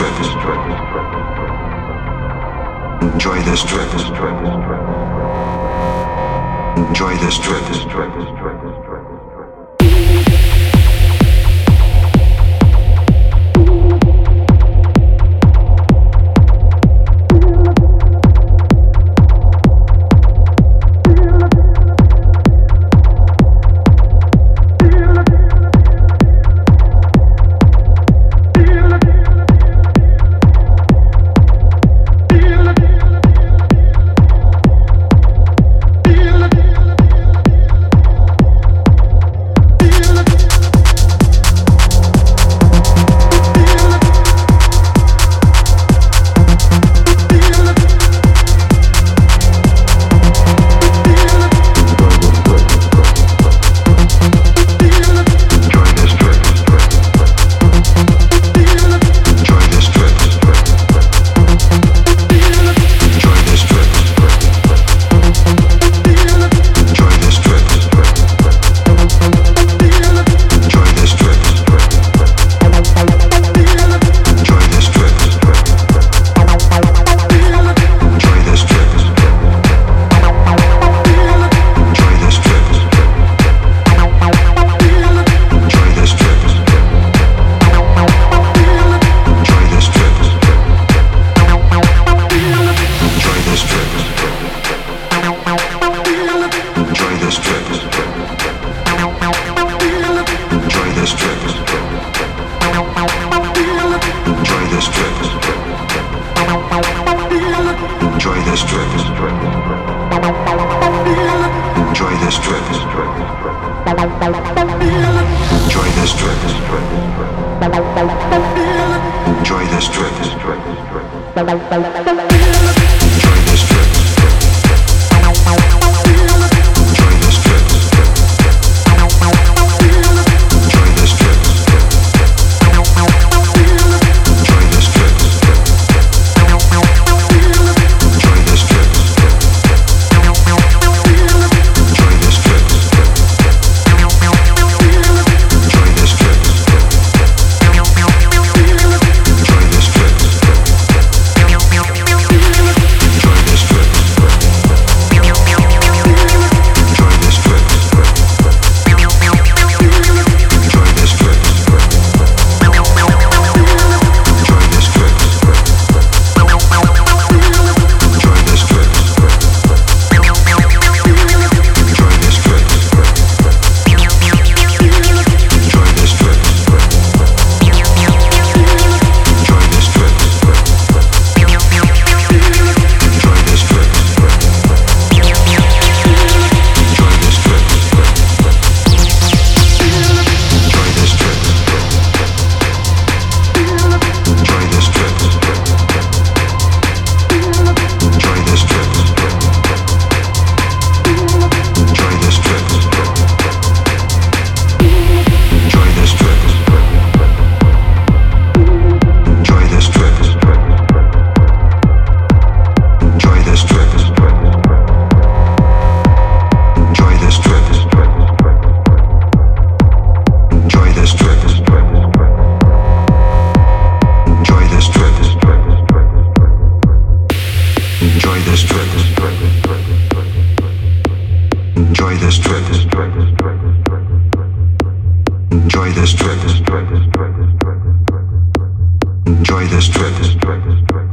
trip. Enjoy this trip. Enjoy this trip. Enjoy this trip. this trip. Enjoy this trip. Enjoy this trip. Enjoy this trip. Enjoy this trip. Enjoy this trip. Enjoy this trip.